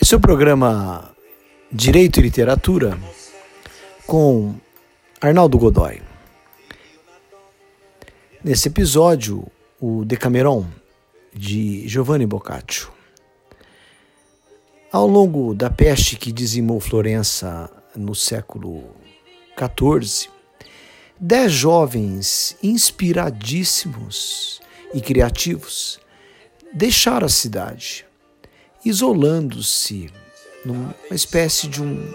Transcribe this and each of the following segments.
Esse é o programa Direito e Literatura com Arnaldo Godoy. Nesse episódio, o Decameron, de Giovanni Boccaccio. Ao longo da peste que dizimou Florença no século XIV, dez jovens inspiradíssimos e criativos deixaram a cidade, isolando-se numa espécie de um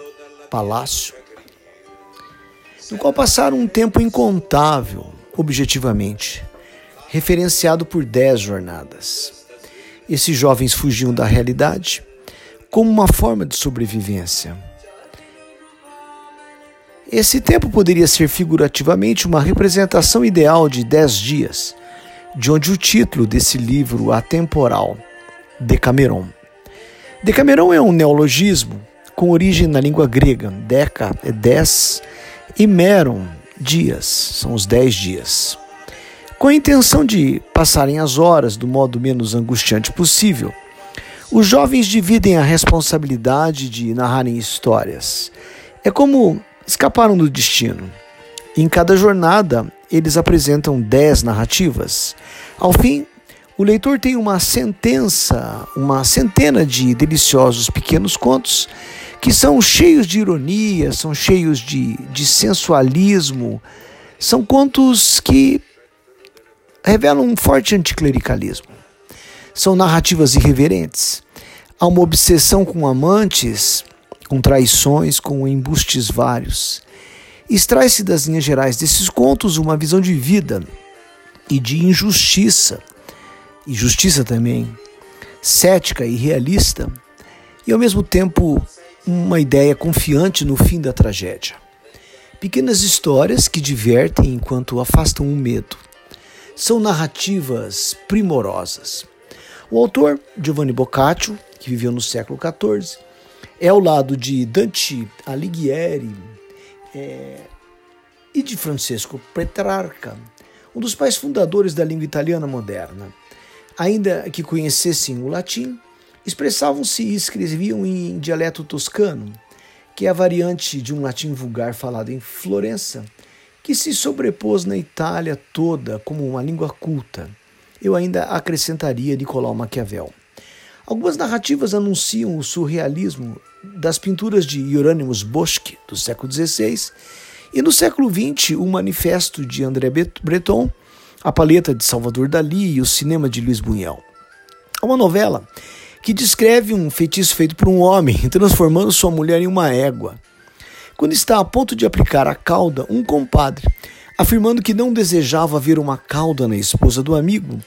palácio, no qual passaram um tempo incontável, objetivamente, referenciado por dez jornadas. Esses jovens fugiam da realidade como uma forma de sobrevivência. Esse tempo poderia ser figurativamente uma representação ideal de dez dias, de onde o título desse livro atemporal, Decameron. Decameron é um neologismo com origem na língua grega. Deca é dez e meron, dias, são os dez dias. Com a intenção de passarem as horas do modo menos angustiante possível, os jovens dividem a responsabilidade de narrarem histórias. É como escaparam do destino. Em cada jornada, eles apresentam dez narrativas. Ao fim, o leitor tem uma sentença, uma centena de deliciosos pequenos contos que são cheios de ironia, são cheios de, de sensualismo, são contos que revelam um forte anticlericalismo. São narrativas irreverentes. Há uma obsessão com amantes, com traições, com embustes vários. Extrai-se das linhas gerais desses contos uma visão de vida e de injustiça e justiça também, cética e realista, e ao mesmo tempo uma ideia confiante no fim da tragédia. Pequenas histórias que divertem enquanto afastam o medo. São narrativas primorosas. O autor, Giovanni Boccaccio, que viveu no século XIV, é ao lado de Dante Alighieri é, e de Francesco Petrarca, um dos pais fundadores da língua italiana moderna ainda que conhecessem o latim, expressavam-se e escreviam em dialeto toscano, que é a variante de um latim vulgar falado em Florença, que se sobrepôs na Itália toda como uma língua culta. Eu ainda acrescentaria Nicolau Maquiavel. Algumas narrativas anunciam o surrealismo das pinturas de Hieronymus Bosch, do século XVI, e no século XX, o manifesto de André Breton, a paleta de Salvador Dali e o cinema de Luiz Buñuel. É uma novela que descreve um feitiço feito por um homem transformando sua mulher em uma égua. Quando está a ponto de aplicar a cauda, um compadre, afirmando que não desejava ver uma cauda na esposa do amigo,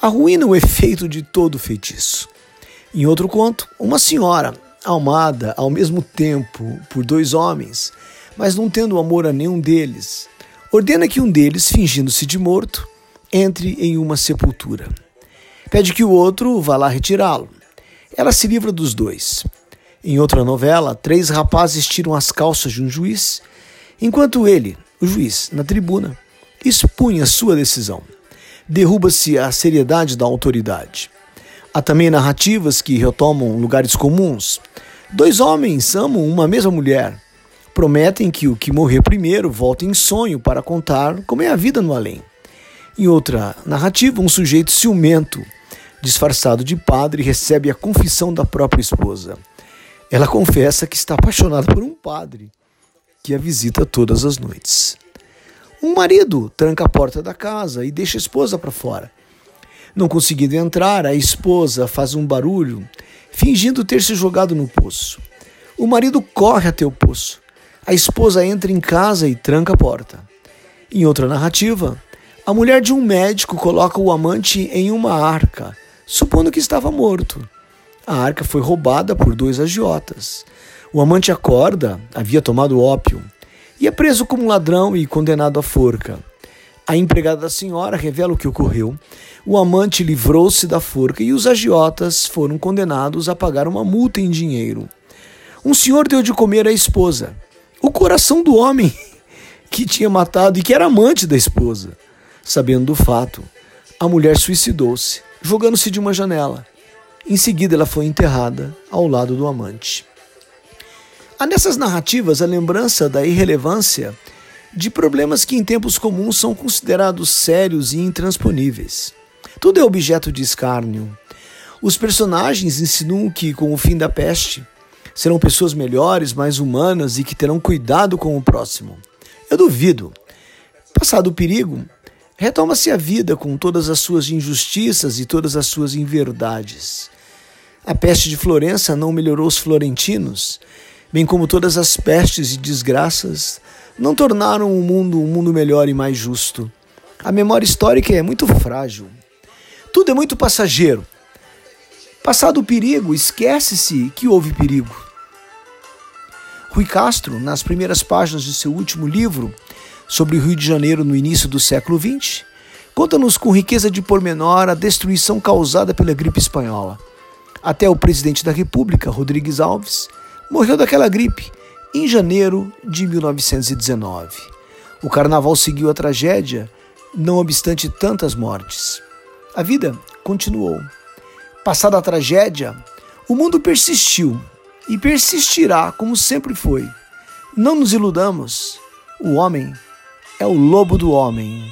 arruína o efeito de todo o feitiço. Em outro conto, uma senhora, amada ao mesmo tempo por dois homens, mas não tendo amor a nenhum deles, ordena que um deles, fingindo-se de morto, entre em uma sepultura. Pede que o outro vá lá retirá-lo. Ela se livra dos dois. Em outra novela, três rapazes tiram as calças de um juiz, enquanto ele, o juiz, na tribuna, expunha sua decisão. Derruba-se a seriedade da autoridade. Há também narrativas que retomam lugares comuns. Dois homens amam uma mesma mulher prometem que o que morrer primeiro volta em sonho para contar como é a vida no além. Em outra narrativa, um sujeito ciumento, disfarçado de padre, recebe a confissão da própria esposa. Ela confessa que está apaixonada por um padre que a visita todas as noites. Um marido tranca a porta da casa e deixa a esposa para fora. Não conseguindo entrar, a esposa faz um barulho, fingindo ter se jogado no poço. O marido corre até o poço, a esposa entra em casa e tranca a porta. Em outra narrativa, a mulher de um médico coloca o amante em uma arca, supondo que estava morto. A arca foi roubada por dois agiotas. O amante acorda, havia tomado ópio, e é preso como ladrão e condenado à forca. A empregada da senhora revela o que ocorreu. O amante livrou-se da forca e os agiotas foram condenados a pagar uma multa em dinheiro. Um senhor deu de comer à esposa o coração do homem que tinha matado e que era amante da esposa. Sabendo do fato, a mulher suicidou-se, jogando-se de uma janela. Em seguida, ela foi enterrada ao lado do amante. Há nessas narrativas a lembrança da irrelevância de problemas que em tempos comuns são considerados sérios e intransponíveis. Tudo é objeto de escárnio. Os personagens insinuam que, com o fim da peste, serão pessoas melhores, mais humanas e que terão cuidado com o próximo. Eu duvido. Passado o perigo, retoma-se a vida com todas as suas injustiças e todas as suas inverdades. A peste de Florença não melhorou os florentinos, bem como todas as pestes e desgraças não tornaram o mundo um mundo melhor e mais justo. A memória histórica é muito frágil. Tudo é muito passageiro. Passado o perigo, esquece-se que houve perigo. Rui Castro, nas primeiras páginas de seu último livro sobre o Rio de Janeiro no início do século XX, conta-nos com riqueza de pormenor a destruição causada pela gripe espanhola. Até o presidente da República, Rodrigues Alves, morreu daquela gripe em janeiro de 1919. O carnaval seguiu a tragédia, não obstante tantas mortes. A vida continuou. Passada a tragédia, o mundo persistiu e persistirá como sempre foi. Não nos iludamos, o homem é o lobo do homem.